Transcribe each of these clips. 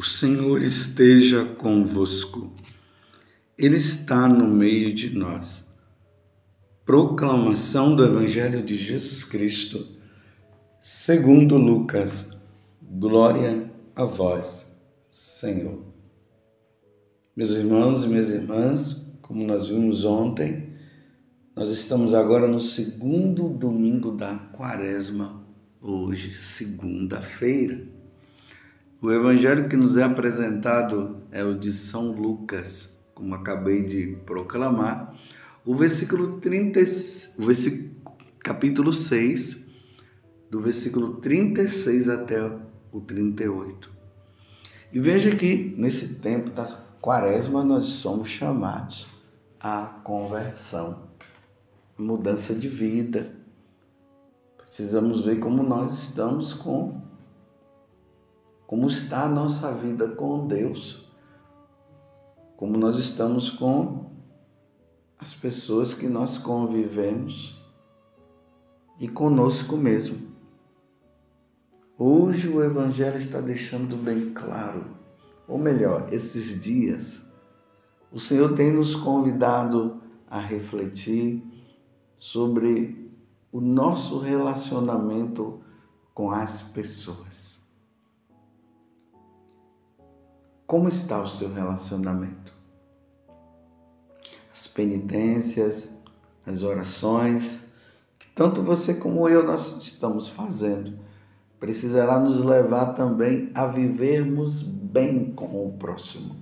O Senhor esteja convosco, Ele está no meio de nós. Proclamação do Evangelho de Jesus Cristo, segundo Lucas. Glória a vós, Senhor. Meus irmãos e minhas irmãs, como nós vimos ontem, nós estamos agora no segundo domingo da quaresma, hoje, segunda-feira. O evangelho que nos é apresentado é o de São Lucas, como acabei de proclamar. O versículo 30, o versículo, capítulo 6, do versículo 36 até o 38. E veja que nesse tempo da quaresma nós somos chamados à conversão, à mudança de vida. Precisamos ver como nós estamos com como está a nossa vida com Deus, como nós estamos com as pessoas que nós convivemos e conosco mesmo. Hoje o Evangelho está deixando bem claro, ou melhor, esses dias, o Senhor tem nos convidado a refletir sobre o nosso relacionamento com as pessoas. Como está o seu relacionamento? As penitências, as orações, que tanto você como eu nós estamos fazendo, precisará nos levar também a vivermos bem com o próximo.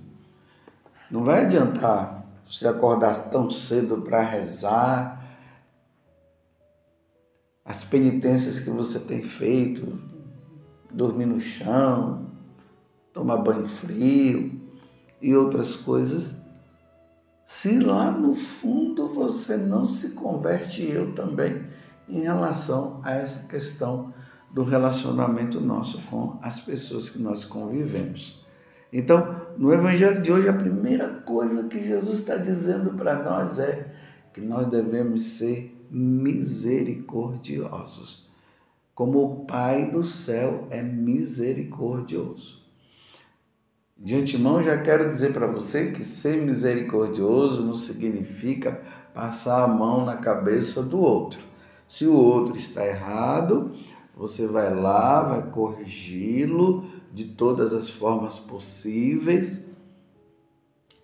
Não vai adiantar você acordar tão cedo para rezar, as penitências que você tem feito, dormir no chão, tomar banho frio e outras coisas, se lá no fundo você não se converte, eu também, em relação a essa questão do relacionamento nosso com as pessoas que nós convivemos. Então, no Evangelho de hoje, a primeira coisa que Jesus está dizendo para nós é que nós devemos ser misericordiosos, como o Pai do céu é misericordioso. De antemão, já quero dizer para você que ser misericordioso não significa passar a mão na cabeça do outro. Se o outro está errado, você vai lá, vai corrigi-lo de todas as formas possíveis.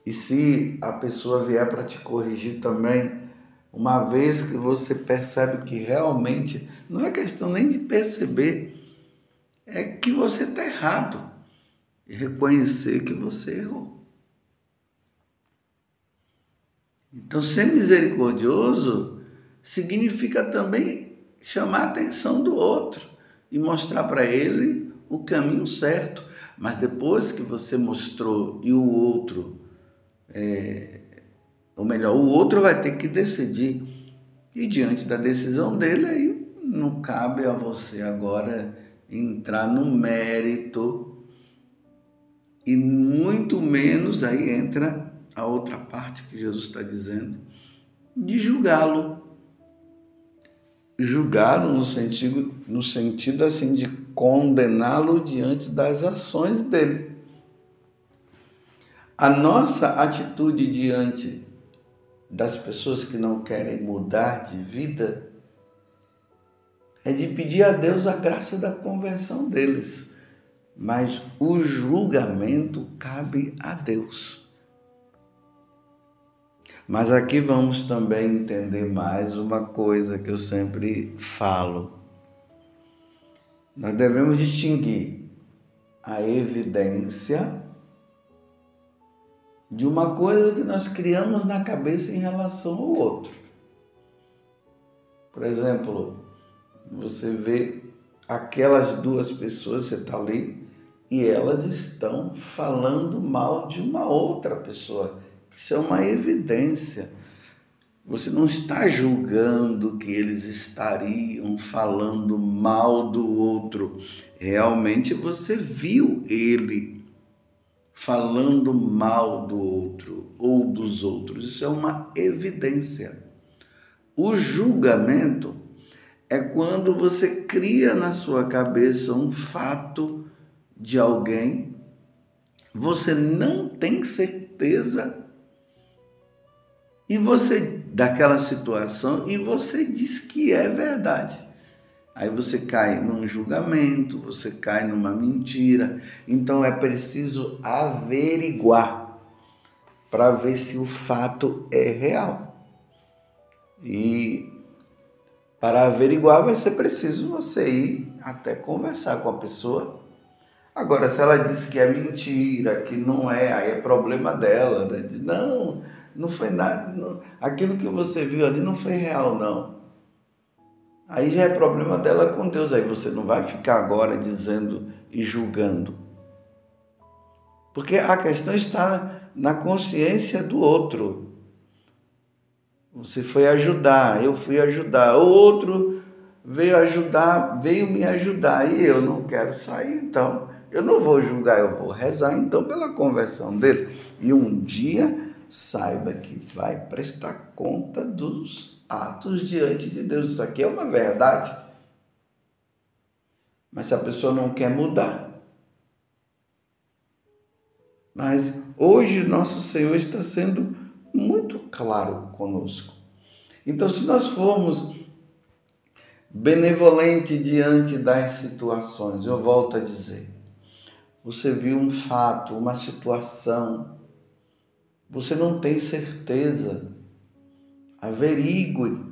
E se a pessoa vier para te corrigir também, uma vez que você percebe que realmente não é questão nem de perceber, é que você está errado e reconhecer que você errou. Então, ser misericordioso significa também chamar a atenção do outro e mostrar para ele o caminho certo. Mas depois que você mostrou e o outro, é, ou melhor, o outro vai ter que decidir. E diante da decisão dele, aí não cabe a você agora entrar no mérito e muito menos aí entra a outra parte que Jesus está dizendo, de julgá-lo. Julgá-lo no sentido, no sentido assim de condená-lo diante das ações dele. A nossa atitude diante das pessoas que não querem mudar de vida é de pedir a Deus a graça da conversão deles mas o julgamento cabe a Deus. Mas aqui vamos também entender mais uma coisa que eu sempre falo. Nós devemos distinguir a evidência de uma coisa que nós criamos na cabeça em relação ao outro. Por exemplo, você vê aquelas duas pessoas, você está ali, e elas estão falando mal de uma outra pessoa. Isso é uma evidência. Você não está julgando que eles estariam falando mal do outro. Realmente você viu ele falando mal do outro ou dos outros. Isso é uma evidência. O julgamento é quando você cria na sua cabeça um fato de alguém você não tem certeza e você daquela situação e você diz que é verdade. Aí você cai num julgamento, você cai numa mentira. Então é preciso averiguar para ver se o fato é real. E para averiguar vai ser preciso você ir até conversar com a pessoa. Agora, se ela diz que é mentira, que não é, aí é problema dela. Né? Não, não foi nada. Não, aquilo que você viu ali não foi real, não. Aí já é problema dela com Deus. Aí você não vai ficar agora dizendo e julgando. Porque a questão está na consciência do outro. Você foi ajudar, eu fui ajudar. O outro veio ajudar, veio me ajudar e eu não quero sair, então eu não vou julgar, eu vou rezar então pela conversão dele. E um dia saiba que vai prestar conta dos atos diante de Deus. Isso aqui é uma verdade. Mas se a pessoa não quer mudar. Mas hoje nosso Senhor está sendo muito claro conosco. Então, se nós formos benevolente diante das situações, eu volto a dizer, você viu um fato, uma situação, você não tem certeza averigue,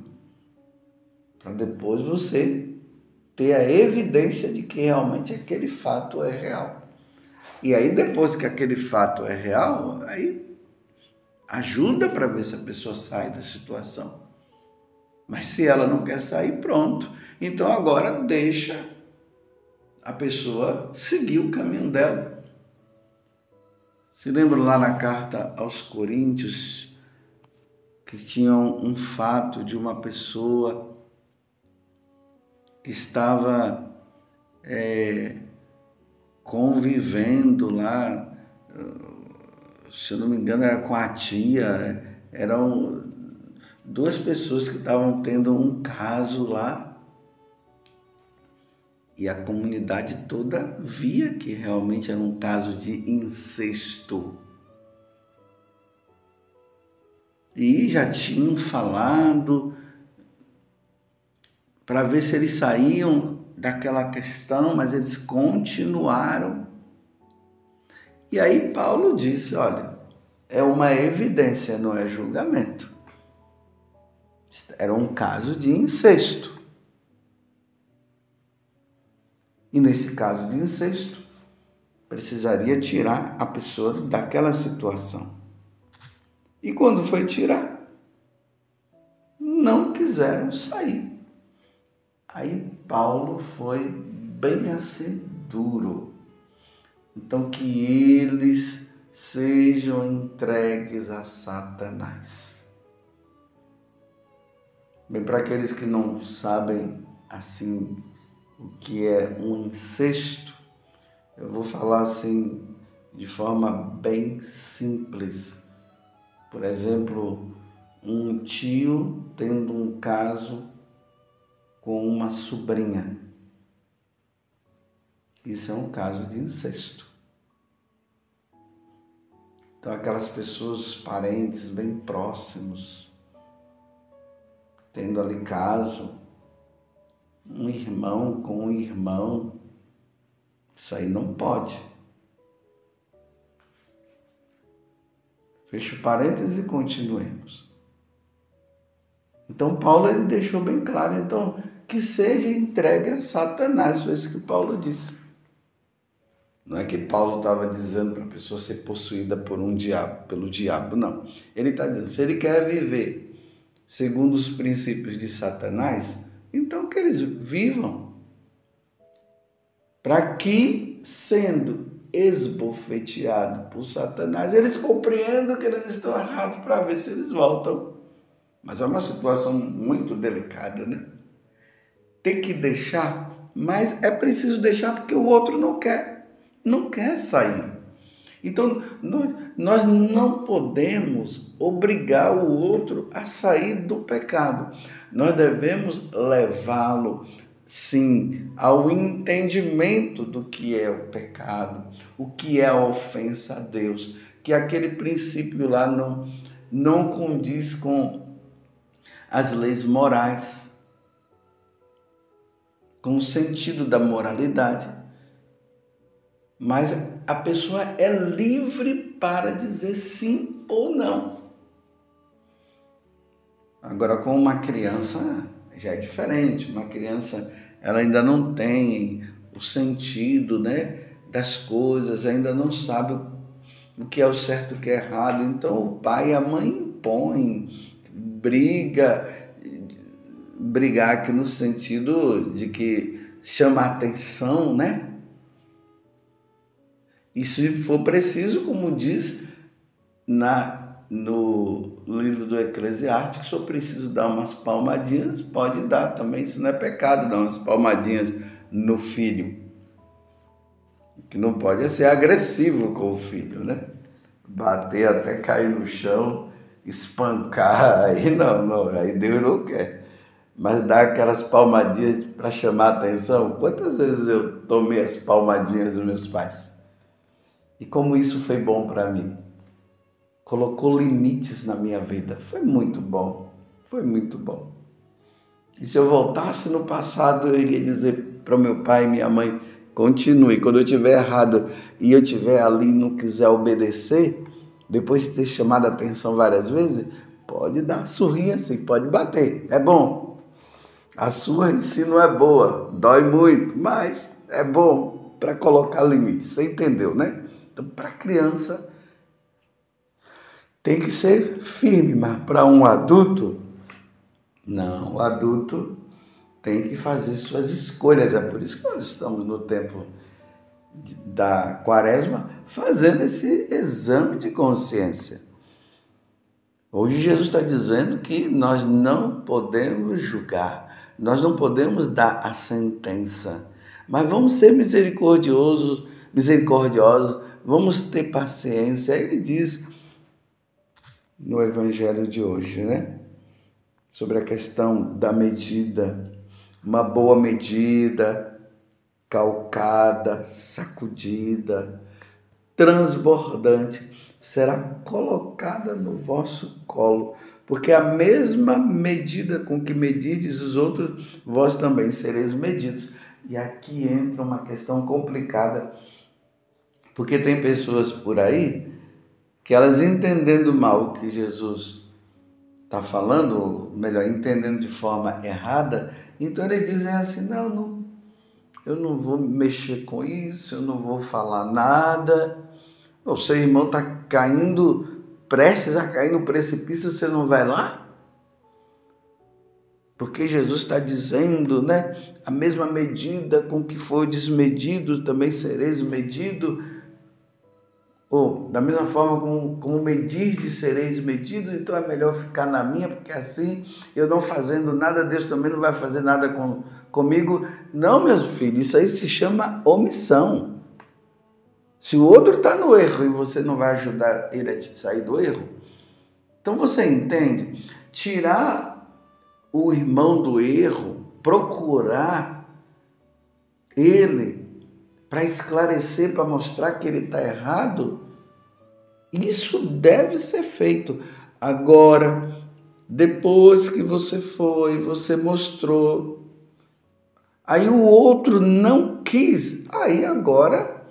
para depois você ter a evidência de que realmente aquele fato é real. E aí, depois que aquele fato é real, aí ajuda para ver se a pessoa sai da situação. Mas se ela não quer sair, pronto. Então agora deixa a pessoa seguir o caminho dela. Se lembra lá na carta aos Coríntios, que tinham um fato de uma pessoa que estava é, convivendo lá, se eu não me engano, era com a tia, eram duas pessoas que estavam tendo um caso lá. E a comunidade toda via que realmente era um caso de incesto. E já tinham falado para ver se eles saíam daquela questão, mas eles continuaram. E aí Paulo disse: olha, é uma evidência, não é julgamento. Era um caso de incesto. E nesse caso de incesto, precisaria tirar a pessoa daquela situação. E quando foi tirar, não quiseram sair. Aí Paulo foi bem assim duro. Então que eles sejam entregues a Satanás. Bem, para aqueles que não sabem assim o que é um incesto, eu vou falar assim de forma bem simples por exemplo, um tio tendo um caso com uma sobrinha. Isso é um caso de incesto. Então, aquelas pessoas, parentes bem próximos, tendo ali caso, um irmão com um irmão, isso aí não pode. Fecho parênteses e continuemos. Então Paulo ele deixou bem claro, então que seja entregue a Satanás, foi isso que Paulo disse. Não é que Paulo estava dizendo para a pessoa ser possuída por um diabo, pelo diabo, não. Ele está dizendo, se ele quer viver segundo os princípios de Satanás, então que eles vivam. Para que, sendo esbofeteado por Satanás, eles compreendem que eles estão errados para ver se eles voltam. Mas é uma situação muito delicada, né? Tem que deixar, mas é preciso deixar porque o outro não quer, não quer sair. Então, nós não podemos obrigar o outro a sair do pecado. Nós devemos levá-lo sim ao entendimento do que é o pecado, o que é a ofensa a Deus, que aquele princípio lá não, não condiz com as leis morais, com o sentido da moralidade. Mas a pessoa é livre para dizer sim ou não. Agora, com uma criança já é diferente. Uma criança ela ainda não tem o sentido né, das coisas, ainda não sabe o que é o certo e o que é errado. Então o pai e a mãe impõem, briga, brigar aqui no sentido de que chama atenção, né? E se for preciso, como diz na no livro do Eclesiástico, se eu preciso dar umas palmadinhas, pode dar também, isso não é pecado, dar umas palmadinhas no filho. Que não pode é ser agressivo com o filho, né? Bater até cair no chão, espancar, aí não, não, aí Deus não quer. Mas dar aquelas palmadinhas para chamar a atenção. Quantas vezes eu tomei as palmadinhas dos meus pais? E como isso foi bom para mim colocou limites na minha vida. Foi muito bom, foi muito bom. E se eu voltasse no passado, eu iria dizer para meu pai e minha mãe: continue. Quando eu tiver errado e eu tiver ali e não quiser obedecer, depois de ter chamado a atenção várias vezes, pode dar surrinha assim, pode bater, é bom. A sua em si não é boa, dói muito, mas é bom para colocar limites. Você entendeu, né? Então, para criança, tem que ser firme, mas para um adulto, não, o adulto tem que fazer suas escolhas. É por isso que nós estamos no tempo da quaresma fazendo esse exame de consciência. Hoje Jesus está dizendo que nós não podemos julgar, nós não podemos dar a sentença, mas vamos ser misericordiosos, misericordiosos, vamos ter paciência. Ele diz no evangelho de hoje, né? Sobre a questão da medida, uma boa medida, calcada, sacudida, transbordante, será colocada no vosso colo, porque a mesma medida com que medides os outros, vós também sereis medidos. E aqui entra uma questão complicada, porque tem pessoas por aí que elas entendendo mal o que Jesus está falando, ou melhor, entendendo de forma errada, então eles dizem assim: não, não, eu não vou mexer com isso, eu não vou falar nada. O seu irmão está caindo, prestes a cair no precipício, você não vai lá? Porque Jesus está dizendo, né? A mesma medida com que foi desmedido, também sereis medido. Ou, da mesma forma como, como medir de sereis medidos, então é melhor ficar na minha, porque assim eu não fazendo nada, Deus também não vai fazer nada com, comigo. Não, meus filhos, isso aí se chama omissão. Se o outro está no erro e você não vai ajudar ele a sair do erro, então você entende? Tirar o irmão do erro, procurar ele para esclarecer, para mostrar que ele está errado, isso deve ser feito. Agora, depois que você foi, você mostrou, aí o outro não quis, aí agora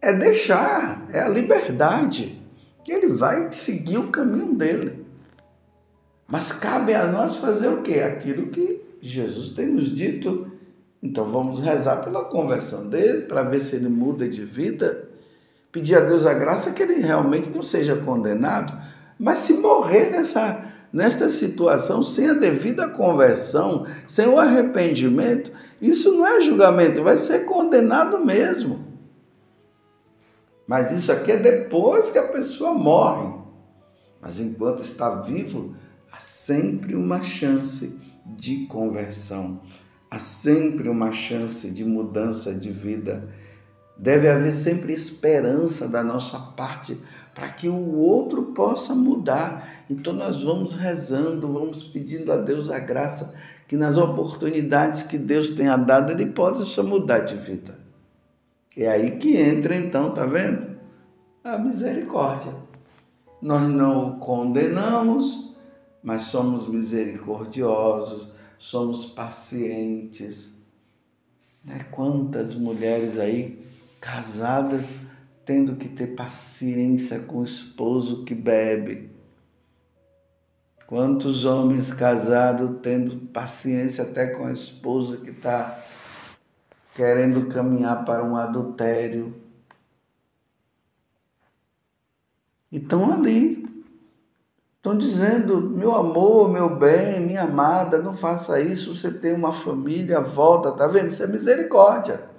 é deixar, é a liberdade. Ele vai seguir o caminho dele. Mas cabe a nós fazer o quê? Aquilo que Jesus tem nos dito. Então vamos rezar pela conversão dele, para ver se ele muda de vida pedir a Deus a graça que ele realmente não seja condenado, mas se morrer nessa, nesta situação sem a devida conversão, sem o arrependimento, isso não é julgamento, vai ser condenado mesmo. Mas isso aqui é depois que a pessoa morre. Mas enquanto está vivo, há sempre uma chance de conversão, há sempre uma chance de mudança de vida Deve haver sempre esperança da nossa parte para que o outro possa mudar. Então nós vamos rezando, vamos pedindo a Deus a graça que nas oportunidades que Deus tenha dado, ele possa mudar de vida. É aí que entra então, tá vendo? A misericórdia. Nós não condenamos, mas somos misericordiosos, somos pacientes. Né? Quantas mulheres aí casadas tendo que ter paciência com o esposo que bebe. Quantos homens casados tendo paciência até com a esposa que está querendo caminhar para um adultério. E estão ali, estão dizendo: meu amor, meu bem, minha amada, não faça isso, você tem uma família, volta, tá vendo? Isso é misericórdia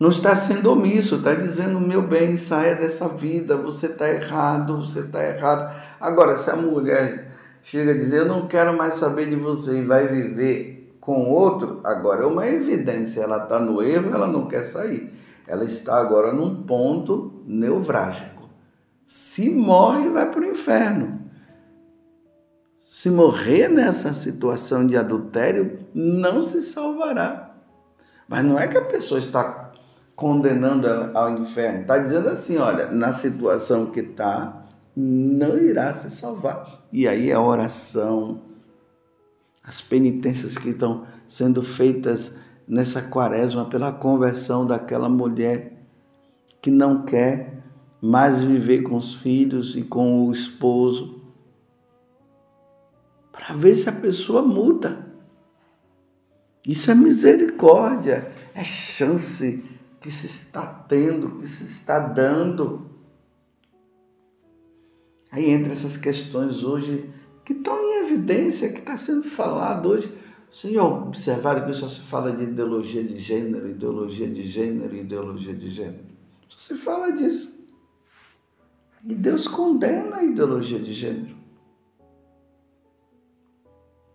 não está sendo omisso, está dizendo, meu bem, saia dessa vida, você está errado, você está errado. Agora, se a mulher chega a dizer, eu não quero mais saber de você e vai viver com outro, agora é uma evidência, ela está no erro, ela não quer sair. Ela está agora num ponto neurálgico. Se morre, vai para o inferno. Se morrer nessa situação de adultério, não se salvará. Mas não é que a pessoa está condenando ela ao inferno. Está dizendo assim: olha, na situação que está, não irá se salvar. E aí a oração, as penitências que estão sendo feitas nessa quaresma pela conversão daquela mulher que não quer mais viver com os filhos e com o esposo, para ver se a pessoa muda. Isso é misericórdia, é chance que se está tendo, que se está dando. Aí entra essas questões hoje que estão em evidência, que está sendo falado hoje. Vocês já observaram que só se fala de ideologia de gênero, ideologia de gênero, ideologia de gênero? Só se fala disso. E Deus condena a ideologia de gênero.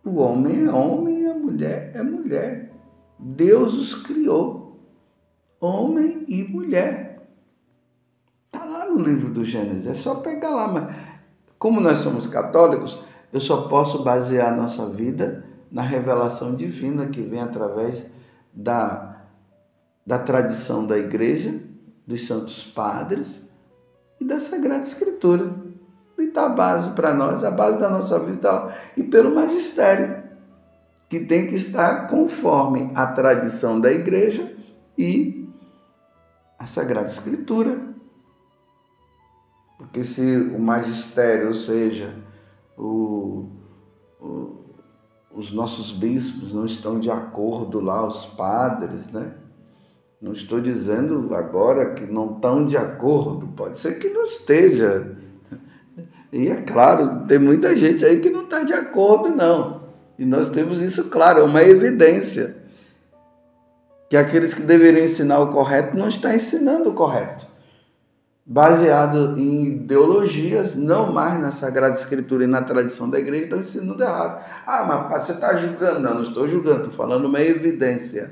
O homem é homem e a mulher é mulher. Deus os criou homem e mulher. Está lá no livro do Gênesis, é só pegar lá. Mas como nós somos católicos, eu só posso basear nossa vida na revelação divina que vem através da, da tradição da igreja, dos santos padres e da Sagrada Escritura. E está a base para nós, a base da nossa vida está lá. E pelo magistério, que tem que estar conforme a tradição da igreja e a Sagrada Escritura. Porque se o magistério, ou seja, o, o, os nossos bispos não estão de acordo lá, os padres, né? Não estou dizendo agora que não estão de acordo, pode ser que não esteja. E é claro, tem muita gente aí que não está de acordo, não. E nós temos isso claro, é uma evidência que aqueles que deveriam ensinar o correto não estão ensinando o correto. Baseado em ideologias, não mais na Sagrada Escritura e na tradição da igreja, estão ensinando errado. Ah, mas você está julgando? Não, não estou julgando, estou falando uma evidência.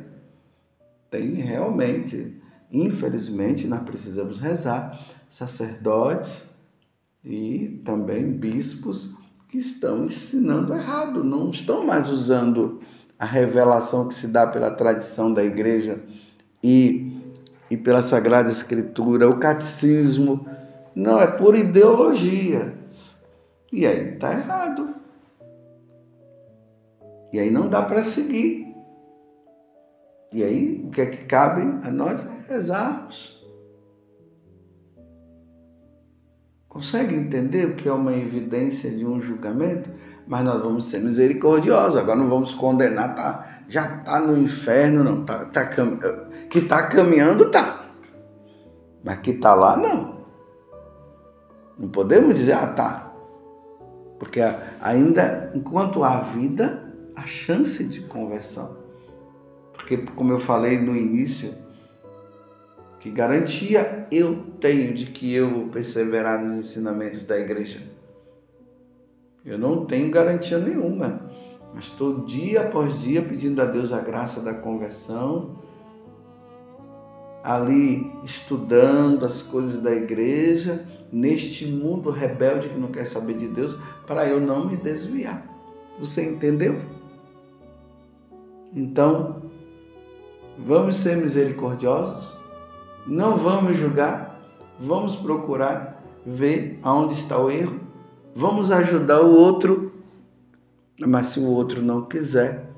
Tem realmente, infelizmente, nós precisamos rezar, sacerdotes e também bispos que estão ensinando errado, não estão mais usando a revelação que se dá pela tradição da igreja e, e pela Sagrada Escritura, o catecismo. Não, é por ideologia. E aí está errado. E aí não dá para seguir. E aí o que é que cabe a nós é rezarmos. Consegue entender o que é uma evidência de um julgamento? Mas nós vamos ser misericordiosos, agora não vamos condenar, tá, já está no inferno, não, tá, tá, que está caminhando, tá. Mas que está lá, não. Não podemos dizer, ah, tá. Porque ainda, enquanto há vida, há chance de conversão. Porque, como eu falei no início, que garantia eu tenho de que eu vou perseverar nos ensinamentos da igreja? Eu não tenho garantia nenhuma, mas estou dia após dia pedindo a Deus a graça da conversão, ali estudando as coisas da igreja, neste mundo rebelde que não quer saber de Deus, para eu não me desviar. Você entendeu? Então, vamos ser misericordiosos, não vamos julgar, vamos procurar ver aonde está o erro, vamos ajudar o outro, mas se o outro não quiser,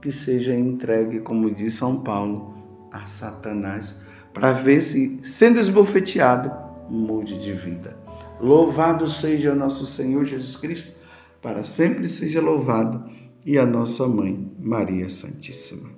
que seja entregue, como diz São Paulo, a Satanás, para ver se, sendo esbofeteado, mude de vida. Louvado seja nosso Senhor Jesus Cristo, para sempre seja louvado, e a nossa mãe, Maria Santíssima.